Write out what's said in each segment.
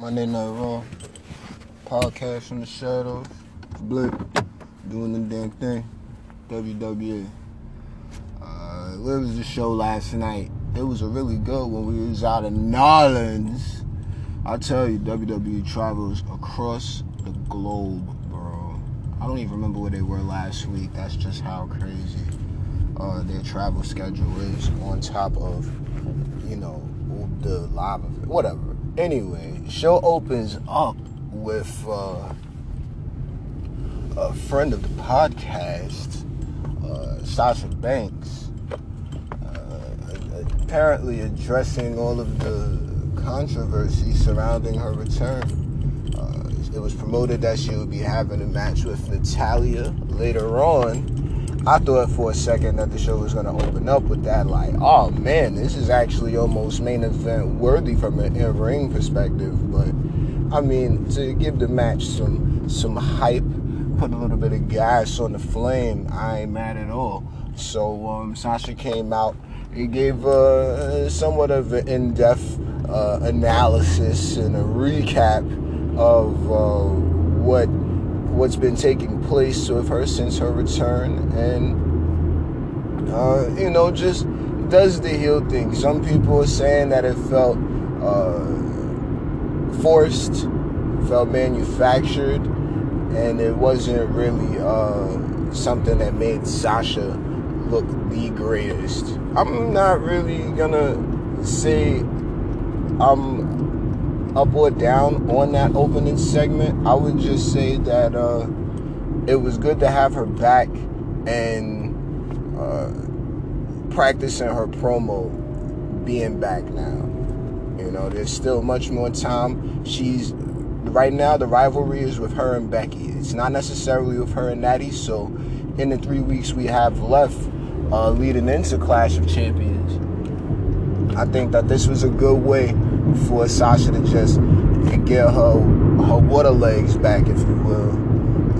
Monday Night Raw podcast from the shadows. Blip doing the damn thing. WWE. Uh, where was the show last night? It was a really good one. We was out in New Orleans. I tell you, WWE travels across the globe, bro. I don't even remember where they were last week. That's just how crazy uh, their travel schedule is. On top of, you know, the live event, whatever. Anyway, show opens up with uh, a friend of the podcast, uh, Sasha Banks, uh, apparently addressing all of the controversy surrounding her return. Uh, it was promoted that she would be having a match with Natalya later on. I thought for a second that the show was going to open up with that, like, oh man, this is actually almost main event worthy from an in ring perspective. But I mean, to give the match some some hype, put a little bit of gas on the flame, I ain't mad at all. So um, Sasha came out. He gave uh, somewhat of an in-depth uh, analysis and a recap of uh, what what's been taking place with her since her return, and uh, you know, just does the heel thing. Some people are saying that it felt uh, forced, felt manufactured, and it wasn't really uh, something that made Sasha look the greatest. I'm not really gonna say I'm up or down on that opening segment. I would just say that uh, it was good to have her back and uh, practicing her promo being back now. You know, there's still much more time. She's right now the rivalry is with her and Becky. It's not necessarily with her and Natty. So, in the three weeks we have left, uh, leading into Clash of Champions, I think that this was a good way for Sasha to just get her her water legs back, if you will,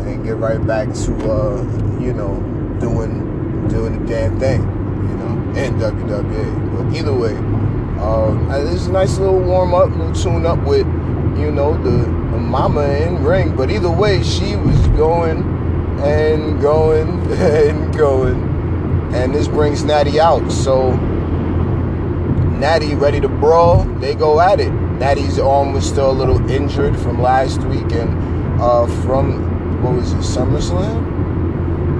and get right back to uh, you know doing doing the damn thing, you know, in WWE. But either way, um, it's a nice little warm up, little tune up with you know the, the mama in ring. But either way, she was going and going and going, and this brings Natty out. So Natty ready to brawl. They go at it. Natty's arm was still a little injured from last week and uh, from what was it, SummerSlam?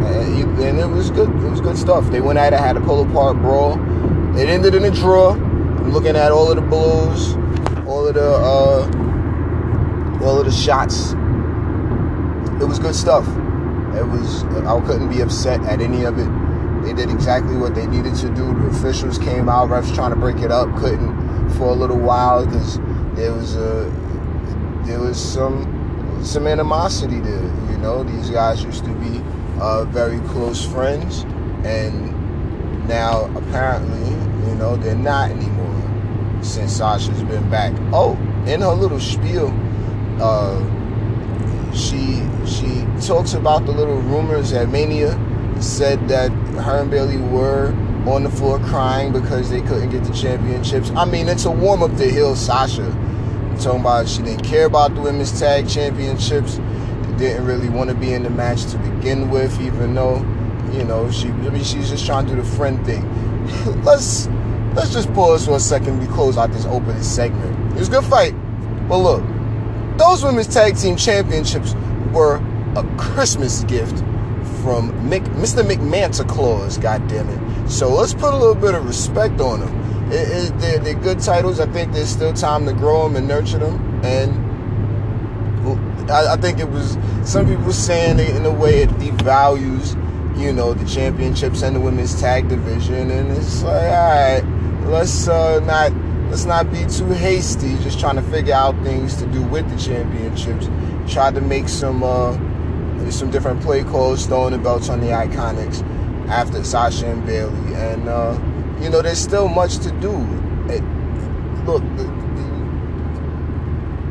And, and it was good. It was good stuff. They went at it, had a pull apart brawl. It ended in a draw. I'm looking at all of the blows, all of the uh, all of the shots. It was good stuff. It was. I couldn't be upset at any of it. They did exactly what they needed to do. The officials came out, refs trying to break it up, couldn't for a little while because there was a there was some some animosity there. You know, these guys used to be uh, very close friends, and now apparently, you know, they're not anymore since Sasha's been back. Oh, in her little spiel, uh, she she talks about the little rumors at Mania said that her and Bayley were on the floor crying because they couldn't get the championships. I mean, it's a warm up to heel Sasha. I'm talking about she didn't care about the women's tag championships. Didn't really want to be in the match to begin with, even though, you know, she I mean she's just trying to do the friend thing. let's let's just pause for a second. We close out this opening segment. It was a good fight, but look, those women's tag team championships were a Christmas gift from Mick, Mr. McManta Claus, God damn it. So let's put a little bit of respect on them. It, it, they're, they're, good titles. I think there's still time to grow them and nurture them. And I, I think it was some people saying it in a way it devalues, you know, the championships and the women's tag division. And it's like, all right, let's uh, not let's not be too hasty. Just trying to figure out things to do with the championships. Try to make some. Uh, some different play calls, throwing the belts on the Iconics after Sasha and Bayley, and uh, you know there's still much to do. It, look, the, the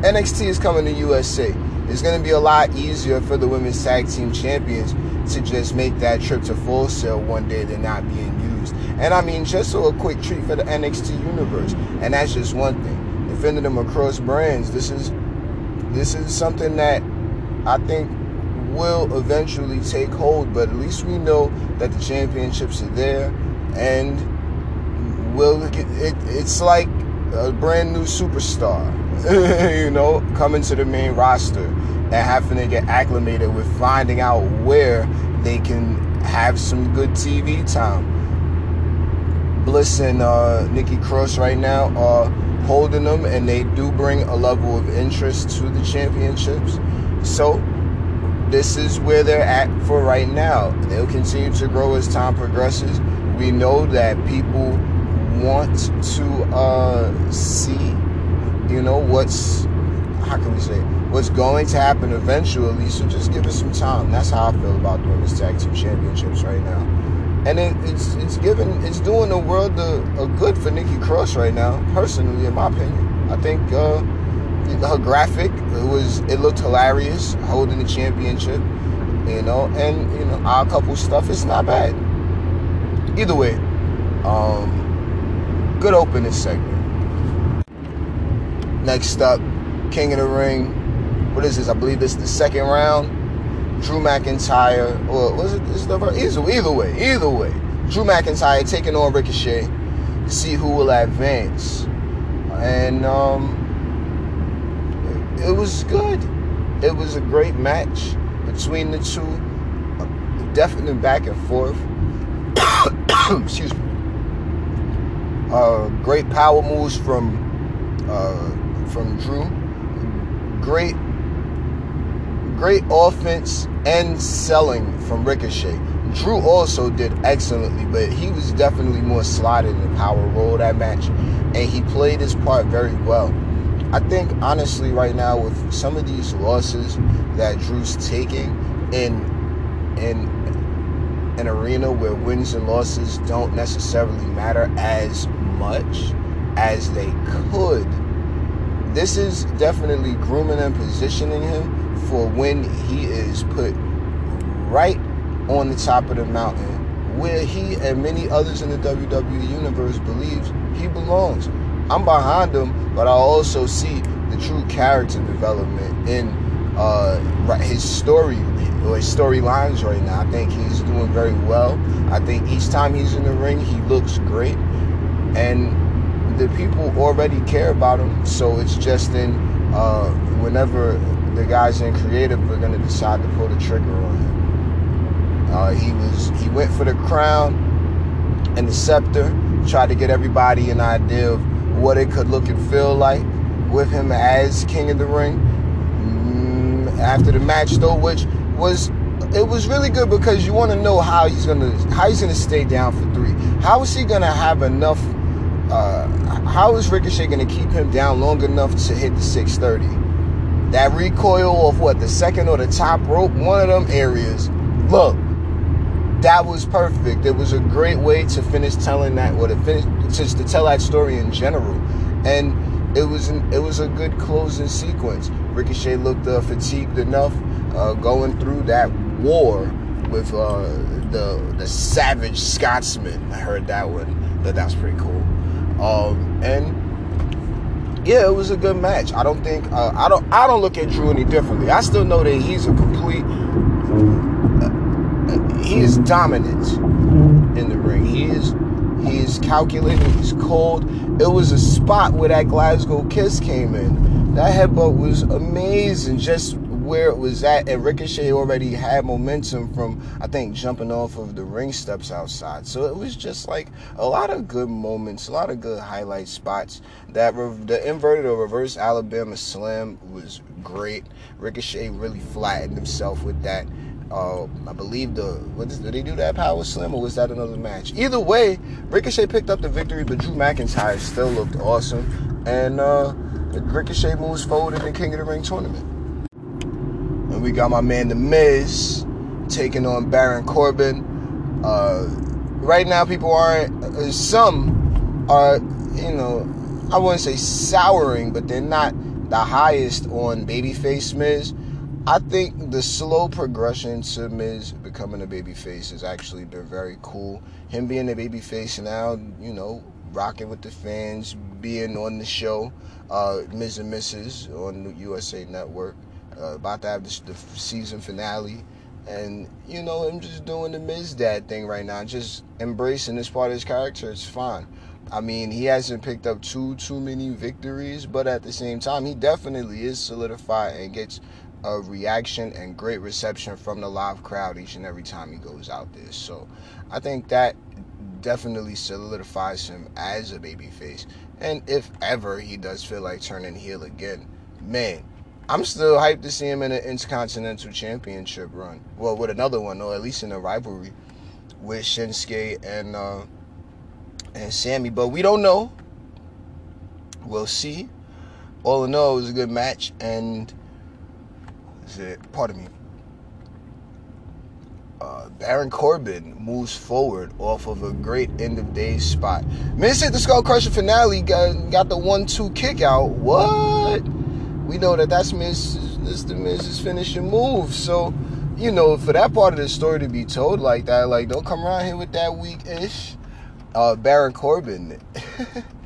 NXT is coming to USA. It's going to be a lot easier for the women's tag team champions to just make that trip to Full Sail one day than not being used. And I mean, just so a quick treat for the NXT universe, and that's just one thing. Defending them across brands. This is this is something that I think will eventually take hold, but at least we know that the championships are there and will it, it's like a brand new superstar, you know, coming to the main roster and having to get acclimated with finding out where they can have some good TV time. Bliss and uh, Nikki Cross right now are holding them, and they do bring a level of interest to the championships. So this is where they're at for right now. They'll continue to grow as time progresses. We know that people want to uh, see, you know, what's how can we say what's going to happen eventually. So just give it some time. That's how I feel about the women's tag team championships right now. And it, it's it's giving it's doing the world a, a, good for Nikki Cross right now. Personally, in my opinion, I think uh, her graphic it was it looked hilarious holding the championship, you know, and you know our couple stuff. It's not bad. Either way, um, good opening segment. Next up, King of the Ring. What is this? I believe this is the second round. Drew McIntyre, or was it this the either, either way, either way. Drew McIntyre taking on Ricochet to see who will advance. And um, it, was good. It was a great match between the two. Definitely back and forth. Excuse me. Uh, great power moves from uh, from Drew. Great, great offense and selling from Ricochet. Drew also did excellently, but he was definitely more slotted in the power role that match, and he played his part very well. I think honestly, right now with some of these losses that Drew's taking in in an arena where wins and losses don't necessarily matter as much as they could. This is definitely grooming and positioning him for when he is put right on the top of the mountain where he and many others in the WWE universe believes he belongs. I'm behind him, but I also see the true character development in uh, his story or his storylines right now. I think he's doing very well. I think each time he's in the ring, he looks great and the people already care about him. So it's just in uh, whenever the guys in creative are going to decide to pull the trigger on him. Uh, he was he went for the crown and the scepter, tried to get everybody an idea of what it could look and feel like with him as King of the Ring. Mm, after the match, though, which was it was really good because you want to know how he's gonna how he's gonna stay down for three. How is he gonna have enough uh, how is Ricochet to keep him down long enough to hit the 630? That recoil of what, the second or the top rope, one of them areas. Look, that was perfect. It was a great way to finish telling that, or to finish, just to tell that story in general. And it was an, it was a good closing sequence. Ricochet looked uh, fatigued enough, uh, going through that war with uh, the the savage Scotsman. I heard that one. That was pretty cool. Um, and yeah, it was a good match. I don't think uh, I don't I don't look at Drew any differently. I still know that he's a complete. He is dominant in the ring. He is he is calculating. He's cold. It was a spot where that Glasgow kiss came in. That headbutt was amazing. Just where it was at, and Ricochet already had momentum from, I think, jumping off of the ring steps outside. So it was just like a lot of good moments, a lot of good highlight spots. That the inverted or reverse Alabama slam was great. Ricochet really flattened himself with that. Uh, I believe the what is, did they do that power slam or was that another match? Either way, Ricochet picked up the victory, but Drew McIntyre still looked awesome, and uh, Ricochet moves forward in the King of the Ring tournament. And we got my man The Miz taking on Baron Corbin. Uh, right now, people aren't, uh, some are, you know, I wouldn't say souring, but they're not the highest on babyface Miz. I think the slow progression to Miz becoming a babyface has actually been very cool. Him being a babyface now, you know, rocking with the fans, being on the show, uh, Miz and Mrs. on the USA Network. Uh, about to have the, the season finale. And, you know, I'm just doing the Miz Dad thing right now, just embracing this part of his character. It's fine. I mean, he hasn't picked up too too many victories, but at the same time, he definitely is solidified and gets a reaction and great reception from the live crowd each and every time he goes out there. So, I think that definitely solidifies him as a babyface. And if ever he does feel like turning heel again, man, I'm still hyped to see him in an Intercontinental Championship run. Well, with another one, or at least in a rivalry with Shinsuke and uh, and Sami. But we don't know. We'll see. All in all, it was a good match, and is it? Pardon me. Uh, Baron Corbin moves forward off of a great end of day spot. Miz hit the Skull Crusher finale, got, got the one-two kick out. What? we know that that's Miz, this the Miz's finishing move. So, you know, for that part of the story to be told like that, like don't come around here with that weak ish. Uh, Baron Corbin,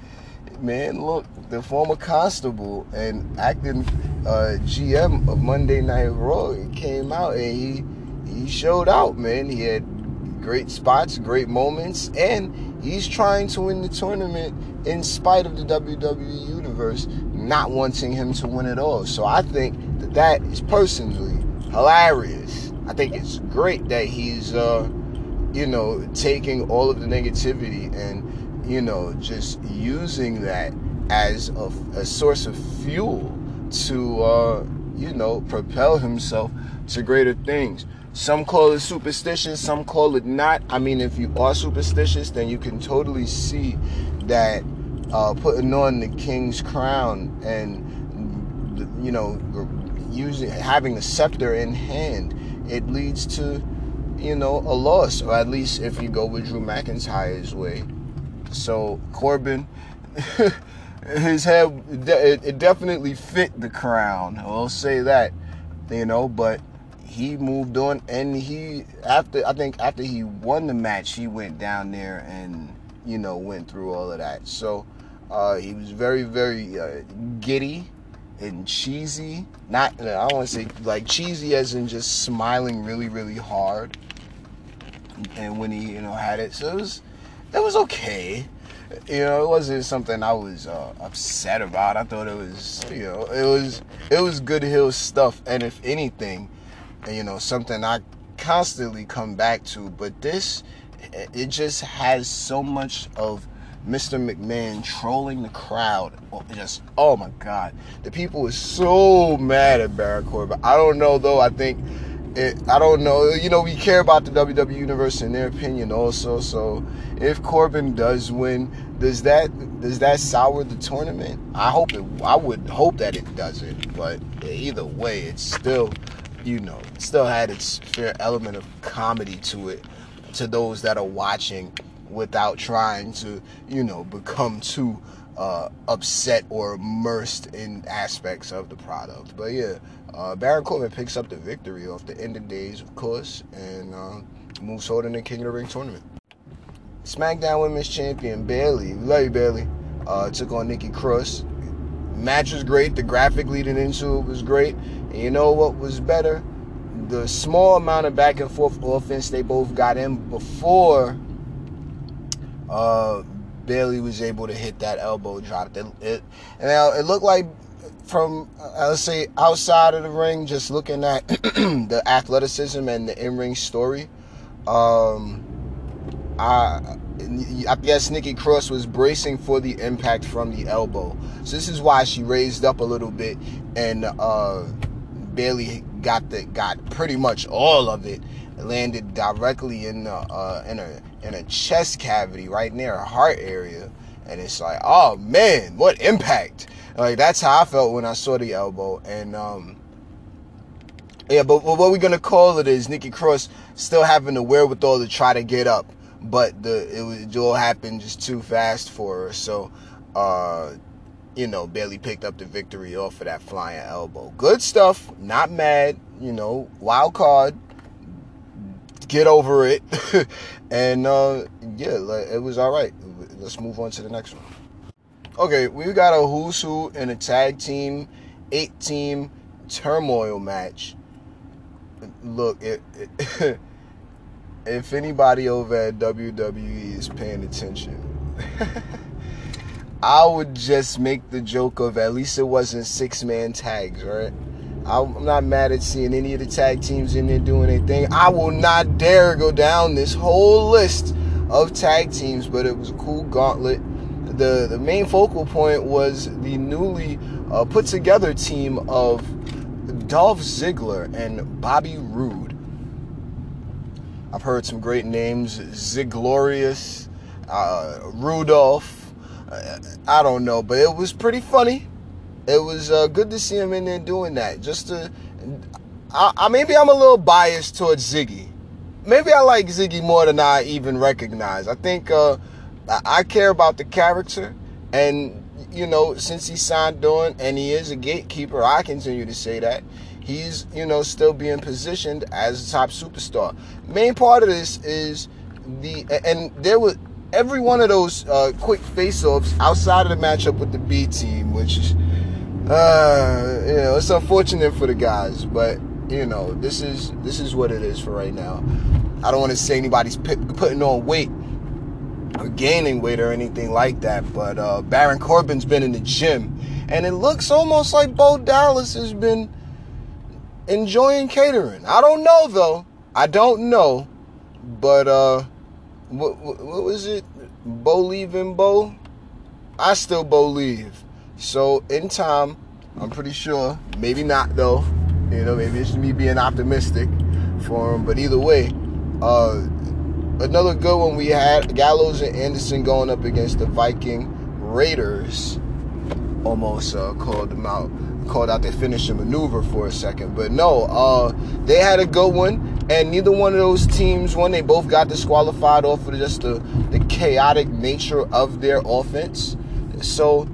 man, look, the former constable and acting uh, GM of Monday Night Raw came out and he he showed out, man. He had great spots, great moments, and he's trying to win the tournament in spite of the WWE Universe not wanting him to win at all. So I think that that is personally hilarious. I think it's great that he's, uh, you know, taking all of the negativity and, you know, just using that as a, a source of fuel to, uh, you know, propel himself to greater things. Some call it superstition, some call it not. I mean, if you are superstitious, then you can totally see that uh, putting on the king's crown and you know using having the scepter in hand, it leads to you know a loss, or at least if you go with Drew McIntyre's way. So Corbin. his head it definitely fit the crown i'll say that you know but he moved on and he after I think after he won the match he went down there and you know went through all of that so uh, he was very very uh, giddy and cheesy not I don't want to say like cheesy as in just smiling really really hard and when he you know had it so it was it was okay you know it wasn't something I was uh, upset about I thought it was you know it was it was good heel stuff and if anything you know, something I constantly come back to. But this, it just has so much of Mr. McMahon trolling the crowd. Just, oh my God. The people were so mad at Baron Corbin. I don't know, though. I think. It, I don't know. You know, we care about the WWE universe in their opinion also. So, if Corbin does win, does that does that sour the tournament? I hope it. I would hope that it doesn't. But either way, it's still you know, still had its fair element of comedy to it to those that are watching without trying to, you know, become too uh, upset or immersed in aspects of the product. But yeah, uh, Baron Corbin picks up the victory off the end of days, of course, and uh, moves forward in the King of the Ring tournament. SmackDown Women's Champion Bayley, love you Bayley, uh, took on Nikki Cross. Match was great. The graphic leading into it was great. And you know what was better? The small amount of back and forth offense they both got in before uh, Bayley was able to hit that elbow drop. It, it, and now it looked like from uh, let's say outside of the ring, just looking at the athleticism and the in-ring story. Um, I, I guess Nikki Cross was bracing for the impact from the elbow. So this is why she raised up a little bit and uh, Bayley got the got pretty much all of it. landed directly in the uh, in a in a chest cavity right near her heart area, and it's like, oh man, what impact! Like that's how I felt when I saw the elbow, and um, yeah. But, but what we're gonna call it is Nikki Cross still having the wherewithal to try to get up, but the it, was, it all happened just too fast for her. So. Uh, you know, Bayley picked up the victory off of that flying elbow. Good stuff. Not mad. You know, wild card. Get over it. and uh, yeah, it was all right. Let's move on to the next one. Okay, we got a who's who in a tag team, eight team turmoil match. Look, it, it if anybody over at WWE is paying attention, I would just make the joke of at least it wasn't six man tags, right? I'm not mad at seeing any of the tag teams in there doing anything. I will not dare go down this whole list of tag teams, but it was a cool gauntlet. The the main focal point was the newly uh, put together team of Dolph Ziggler and Bobby Roode. I've heard some great names: Ziglorious, uh, Rudolph. Uh, I don't know, but it was pretty funny. It was uh, good to see him in there doing that. Just to, I, I, maybe I'm a little biased towards Ziggy. Maybe I like Ziggy more than I even recognize. I think uh, I care about the character, and you know, since he signed on and he is a gatekeeper, I continue to say that he's you know still being positioned as a top superstar. Main part of this is the and there was every one of those uh, quick face-offs outside of the matchup with the B team, which uh, you know it's unfortunate for the guys, but you know this is this is what it is for right now. I don't want to say anybody's p- putting on weight or gaining weight or anything like that, but uh, Baron Corbin's been in the gym, and it looks almost like Bo Dallas has been enjoying catering. I don't know though. I don't know, but uh, what, what, was it? Believe in Bo. I still believe. So in time, I'm pretty sure. Maybe not though. You know, maybe it's me being optimistic for him. But either way, uh, another good one we had Gallows and Anderson going up against the Viking Raiders. Almost uh, called them out called out their finishing maneuver for a second. But no, uh, they had a good one, and neither one of those teams won. They both got disqualified off of just the, the chaotic nature of their offense. So,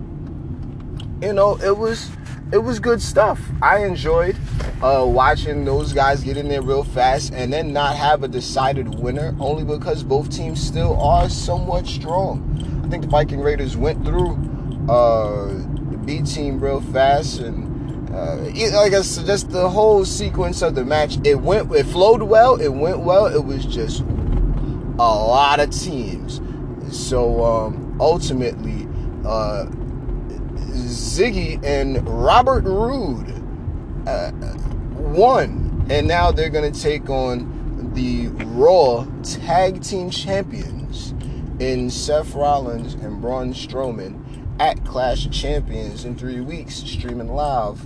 you know, it was it was good stuff. I enjoyed uh, watching those guys get in there real fast and then not have a decided winner, only because both teams still are somewhat strong. I think the Viking Raiders went through uh, the B team real fast, and uh, like I said, just the whole sequence of the match. It went, it flowed well. It went well. It was just a lot of teams. So um, ultimately, uh, Ziggy and Robert Roode uh, won, and now they're going to take on the Raw Tag Team Champions in Seth Rollins and Braun Strowman at Clash of Champions in three weeks, streaming live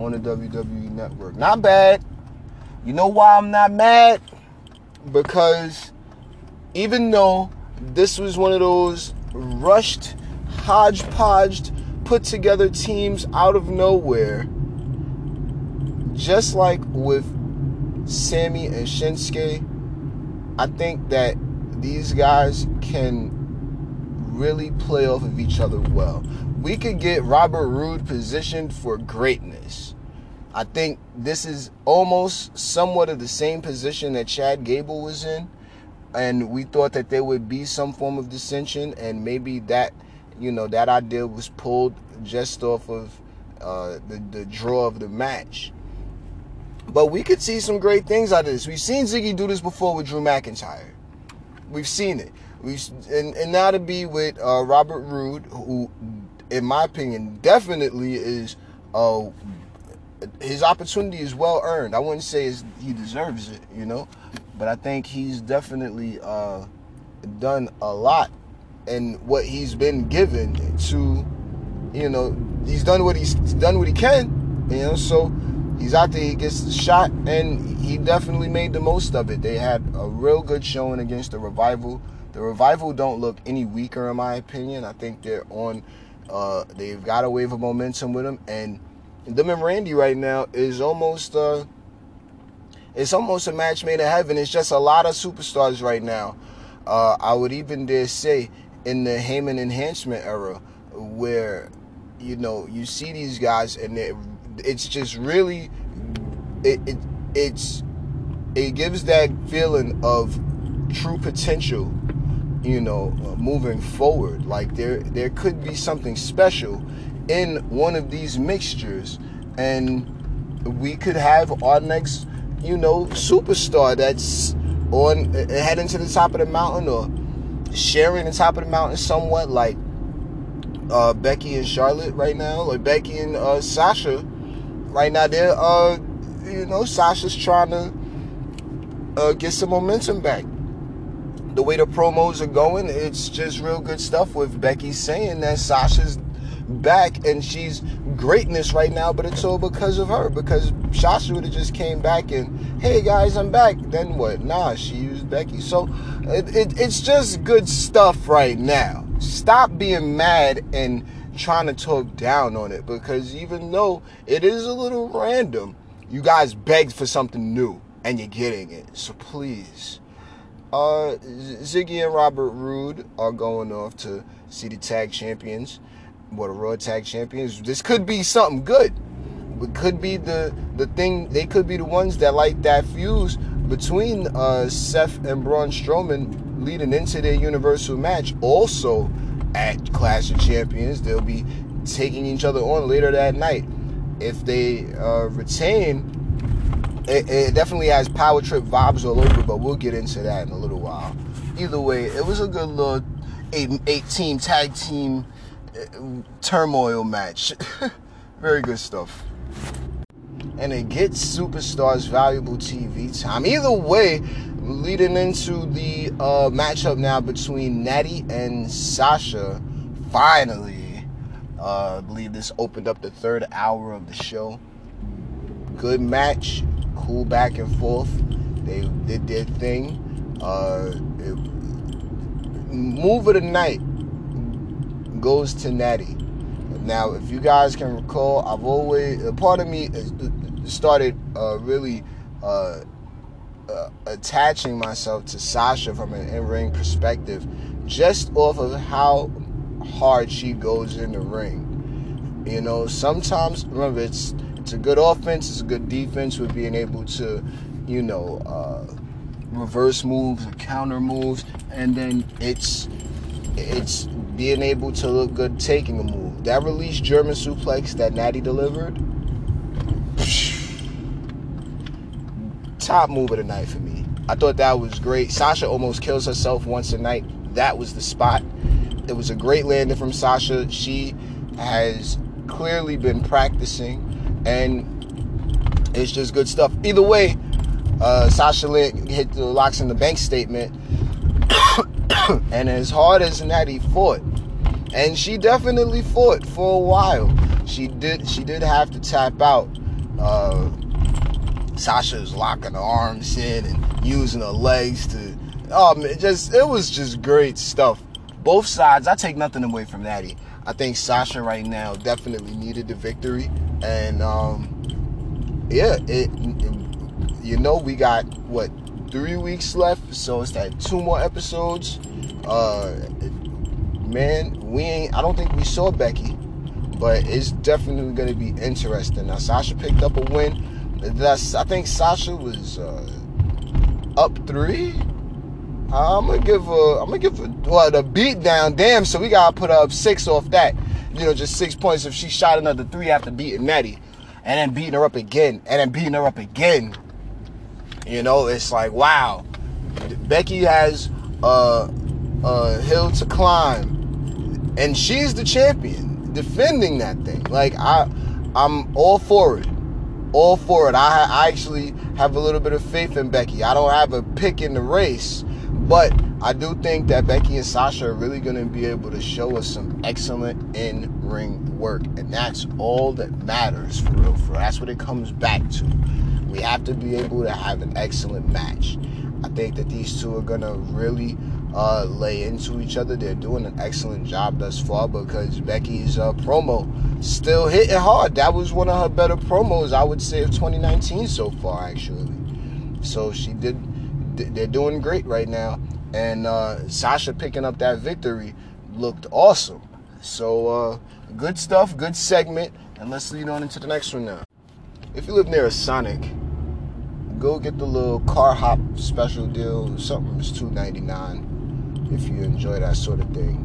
on the WWE Network. Not bad. You know why I'm not mad? Because even though this was one of those rushed, hodgepodge, put together teams out of nowhere, just like with Sami and Shinsuke, I think that these guys can really play off of each other well. We could get Robert Roode positioned for greatness. I think this is almost somewhat of the same position that Chad Gable was in. And we thought that there would be some form of dissension, and maybe that, you know, that idea was pulled just off of uh, the, the draw of the match. But we could see some great things out of this. We've seen Ziggy do this before with Drew McIntyre. We've seen it. We and, and now to be with uh, Robert Roode, who, in my opinion, definitely is uh, his opportunity is well earned. I wouldn't say he deserves it, you know, but I think he's definitely uh, done a lot and what he's been given to, you know, he's done what he's done what he can, you know. So he's out there, he gets the shot, and he definitely made the most of it. They had a real good showing against the revival. The revival don't look any weaker in my opinion. I think they're on. Uh, they've got a wave of momentum with them, and them and Randy right now is almost. Uh, it's almost a match made in heaven. It's just a lot of superstars right now. Uh, I would even dare say in the Heyman enhancement era, where you know you see these guys and it, it's just really it, it it's it gives that feeling of true potential you know, moving forward. Like there, there could be something special in one of these mixtures, and we could have our next, you know, superstar that's on heading to the top of the mountain or sharing the top of the mountain somewhat, like uh, Becky and Charlotte right now, like Becky and uh, Sasha. Right now, they're, uh, you know, Sasha's trying to uh, get some momentum back the way the promos are going, it's just real good stuff with Becky saying that Sasha's back and she's greatness right now, but it's all because of her. Because Sasha would have just came back and, hey guys, I'm back. Then what? Nah, she used Becky. So it, it, it's just good stuff right now. Stop being mad and trying to talk down on it because even though it is a little random, you guys begged for something new and you're getting it. So please uh, Ziggy and Robert Roode are going off to see the tag champions, what a Raw tag champions. This could be something good. It could be the the thing. They could be the ones that light that fuse between uh, Seth and Braun Strowman leading into their Universal match. Also, at Clash of Champions, they'll be taking each other on later that night. If they uh, retain it, it, definitely has power trip vibes all over, but we'll get into that in a little while. Either way, it was a good little eight, eight team tag team turmoil match. Very good stuff. And it gets superstars valuable TV time. Either way, leading into the uh, matchup now between Natty and Sasha. Finally, uh, I believe this opened up the third hour of the show. Good match cool back and forth. They did their thing. Uh, it, move of the night goes to Natty. Now, if you guys can recall, I've always a part of me started uh, really uh, uh, attaching myself to Sasha from an in-ring perspective, just off of how hard she goes in the ring. You know, sometimes remember it's it's a good offense. It's a good defense with being able to, you know, uh, reverse moves counter moves, and then it's it's being able to look good taking a move. That release German suplex that Natty delivered, top move of the night for me. I thought that was great. Sasha almost kills herself once a night. That was the spot. It was a great landing from Sasha. She has clearly been practicing and it's just good stuff. Either way, uh, Sasha hit the locks in the bank statement, and as hard as Natty fought, and she definitely fought for a while. She did. She did have to tap out. Uh, Sasha's locking her arms in and using her legs to. Oh man, just it was just great stuff. Both sides. I take nothing away from Natty. I think Sasha right now definitely needed the victory and um, yeah, it, it, you know we got what three weeks left, so it's that two more episodes. Uh, man, we ain't. I don't think we saw Becky, but it's definitely to be interesting. Now Sasha picked up a win. That's I think Sasha was uh, up three. I'm gonna give a I'm gonna give a well the beat down. Damn, so we gotta put up six off that you know, just six points if she shot another three after beating Natty and then beating her up again and then beating her up again. You know, it's like, wow. Becky has a, a hill to climb and she's the champion defending that thing. Like, I, I'm all for it. All for it. I, I actually have a little bit of faith in Becky. I don't have a pick in the race, but I do think that Becky and Sasha are really going to be able to show us some excellent in ring work. And that's all that matters for real, for. That's what it comes back to. We have to be able to have an excellent match. I think that these two are to really uh, lay into each other. They're doing an excellent job thus far because Becky's uh, promo still hitting hard. That was one of her better promos, I would say, of 2019 so far, actually. So she did. They're doing great right now and uh, Sasha picking up that victory looked awesome. So uh, good stuff, good segment, and let's lead on into the next one now. If you live near a Sonic, go get the little car hop special deal. Something is two ninety nine. if you enjoy that sort of thing.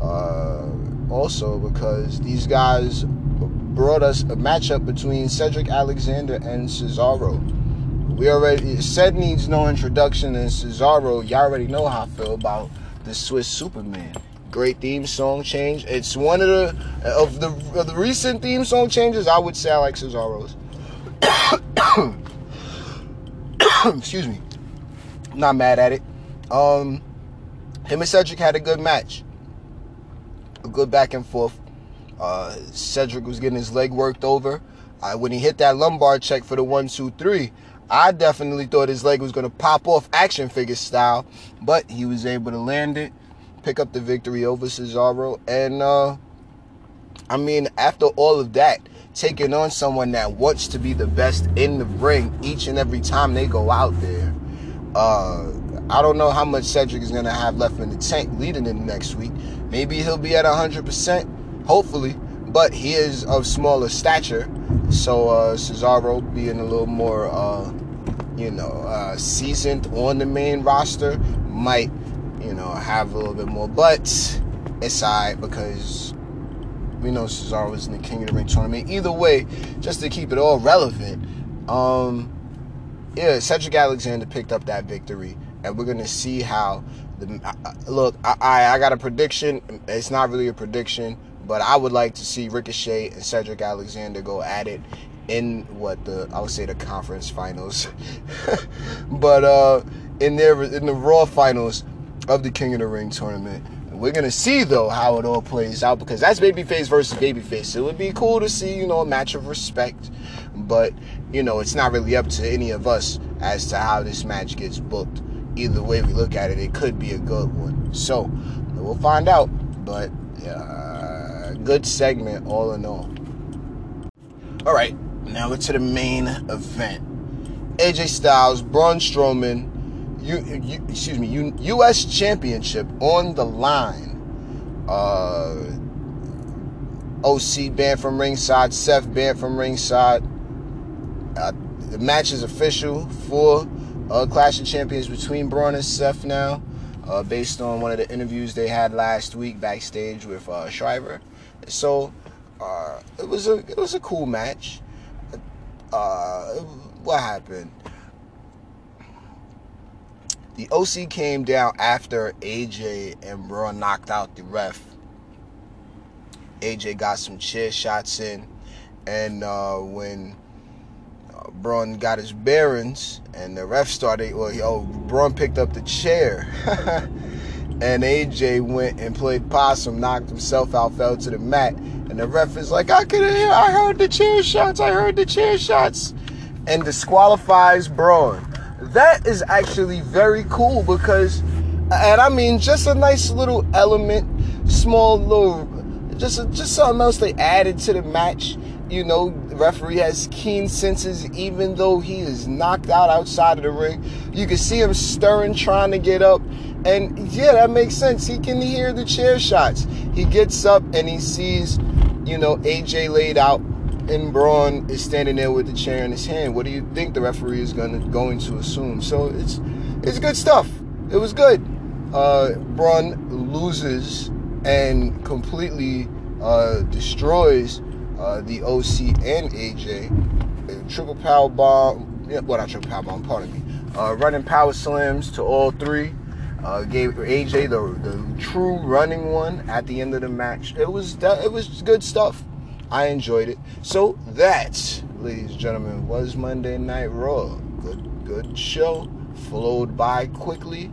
Uh, also, because these guys brought us a matchup between Cedric Alexander and Cesaro. We already said needs no introduction, and Cesaro, y'all already know how I feel about the Swiss Superman. Great theme song change. It's one of the of the of the recent theme song changes. I would say I like Cesaro's. Excuse me. not mad at it. Um, him and Cedric had a good match. A good back and forth. Uh, Cedric was getting his leg worked over. When he hit that lumbar check for the one, two, three, I definitely thought his leg was going to pop off action figure style, but he was able to land it, pick up the victory over Cesaro, and uh, I mean, after all of that, taking on someone that wants to be the best in the ring each and every time they go out there. Uh, I don't know how much Cedric is going to have left in the tank leading in next week. Maybe he'll be at 100% hopefully. But he is of smaller stature, so uh, Cesaro being a little more, uh, you know, uh, seasoned on the main roster might, you know, have a little bit more. But it's alright because we know Cesaro is in the King of the Ring tournament. Either way, just to keep it all relevant, um, yeah, Cedric Alexander picked up that victory, and we're gonna see how the look. I, I I got a prediction. It's not really a prediction but I would like to see Ricochet and Cedric Alexander go at it in what the I would say the conference finals, but uh, in their in the Raw finals of the King of the Ring tournament. We're gonna see though how it all plays out because that's babyface versus babyface. It would be cool to see you know a match of respect, but you know it's not really up to any of us as to how this match gets booked. Either way we look at it, it could be a good one. So we'll find out. But uh, good segment, all in all. All right, now we're to the main event. AJ Styles, Braun Strowman, you, you, excuse me, U.S. Championship on the line. Uh, OC banned from ringside, Seth banned from ringside. Uh, the match is official for uh, Clash of Champions between Braun and Seth now, uh, based on one of the interviews they had last week backstage with uh, Schreiber. So uh, it was a it was a cool match. Uh, what happened? The OC came down after AJ and Braun knocked out the ref. AJ got some chair shots in, and uh, when uh, Braun got his bearings and the ref started, well, oh, Braun picked up the chair. and AJ went and played possum, knocked himself out, fell to the mat, and the ref is like, I could hear, I heard the chair shots, I heard the chair shots, and disqualifies Braun. That is actually very cool because, and I mean, just a nice little element, small little, just just something else they added to the match. You know, the referee has keen senses, even though he is knocked out outside of the ring. You can see him stirring, trying to get up and yeah, that makes sense. He can hear the chair shots. He gets up and he sees, you know, AJ laid out and Braun is standing there with the chair in his hand. What do you think the referee is gonna going to assume? So it's it's good stuff. It was good. Uh, Braun loses and completely uh, destroys uh, the OC and AJ. Triple power bomb. Yeah, well, not triple power bomb. Pardon me. Uh, running power slams to all three. Uh, gave AJ the the true running one at the end of the match. It was it was good stuff. I enjoyed it. So that, ladies and gentlemen, was Monday Night Raw. Good good show. Flowed by quickly,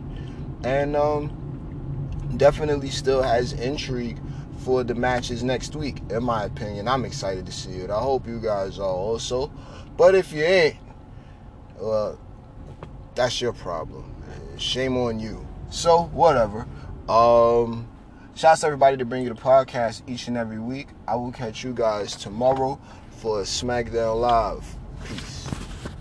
and um, definitely still has intrigue for the matches next week. In my opinion, I'm excited to see it. I hope you guys are also. But if you ain't, well, that's your problem. Shame on you. So whatever. Um, shouts to everybody to bring you the podcast each and every week. I will catch you guys tomorrow for SmackDown Live. Peace.